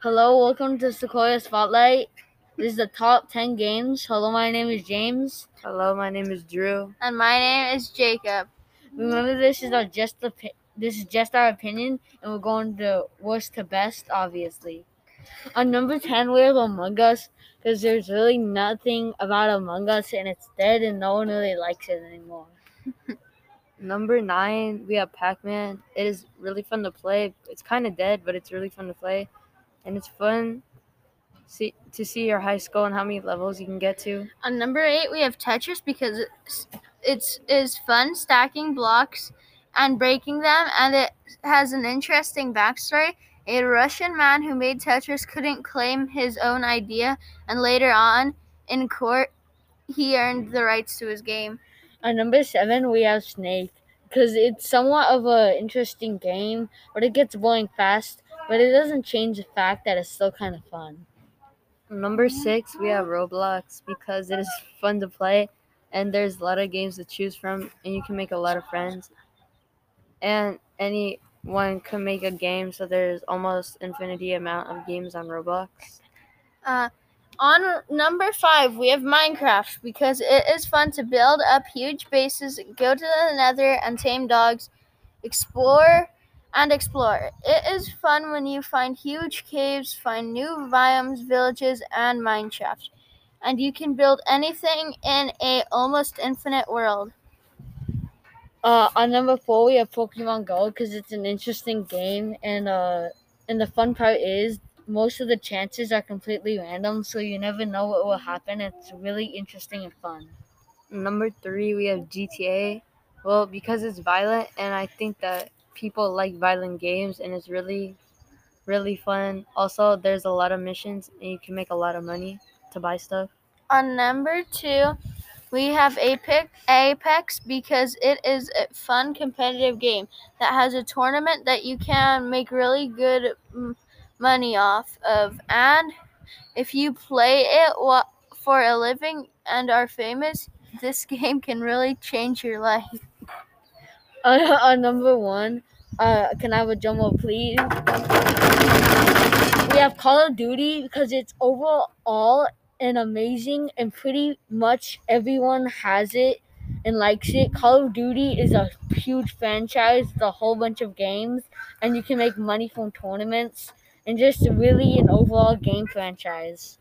Hello, welcome to Sequoia Spotlight. This is the top 10 games. Hello, my name is James. Hello, my name is Drew. And my name is Jacob. Remember, this is our just opi- this is just our opinion, and we're going to worst to best, obviously. On number 10, we have Among Us because there's really nothing about Among Us, and it's dead, and no one really likes it anymore. Number nine, we have Pac Man. It is really fun to play. It's kind of dead, but it's really fun to play. And it's fun see, to see your high score and how many levels you can get to. On number eight, we have Tetris because it's, it's is fun stacking blocks and breaking them, and it has an interesting backstory. A Russian man who made Tetris couldn't claim his own idea, and later on in court, he earned the rights to his game. On number seven, we have Snake because it's somewhat of an interesting game, but it gets boring fast. But it doesn't change the fact that it's still kind of fun. Number six, we have Roblox because it is fun to play, and there's a lot of games to choose from, and you can make a lot of friends. And anyone can make a game, so there's almost infinity amount of games on Roblox. Uh, on number five, we have Minecraft because it is fun to build up huge bases, go to the nether and tame dogs, explore and explore. It is fun when you find huge caves, find new biomes, villages, and mine shafts. And you can build anything in a almost infinite world. Uh, on number four, we have Pokemon Go because it's an interesting game, and uh, and the fun part is most of the chances are completely random, so you never know what will happen. It's really interesting and fun. Number three, we have GTA. Well, because it's violent, and I think that people like violent games, and it's really, really fun. Also, there's a lot of missions, and you can make a lot of money to buy stuff. On number two, we have Apex, Apex because it is a fun competitive game that has a tournament that you can make really good money off of. And if you play it for a living and are famous, this game can really change your life. Uh, on number one, uh, can I have a roll, please? We have Call of Duty because it's overall an amazing and pretty much everyone has it and likes it. Call of Duty is a huge franchise, it's a whole bunch of games, and you can make money from tournaments and just really an overall game franchise.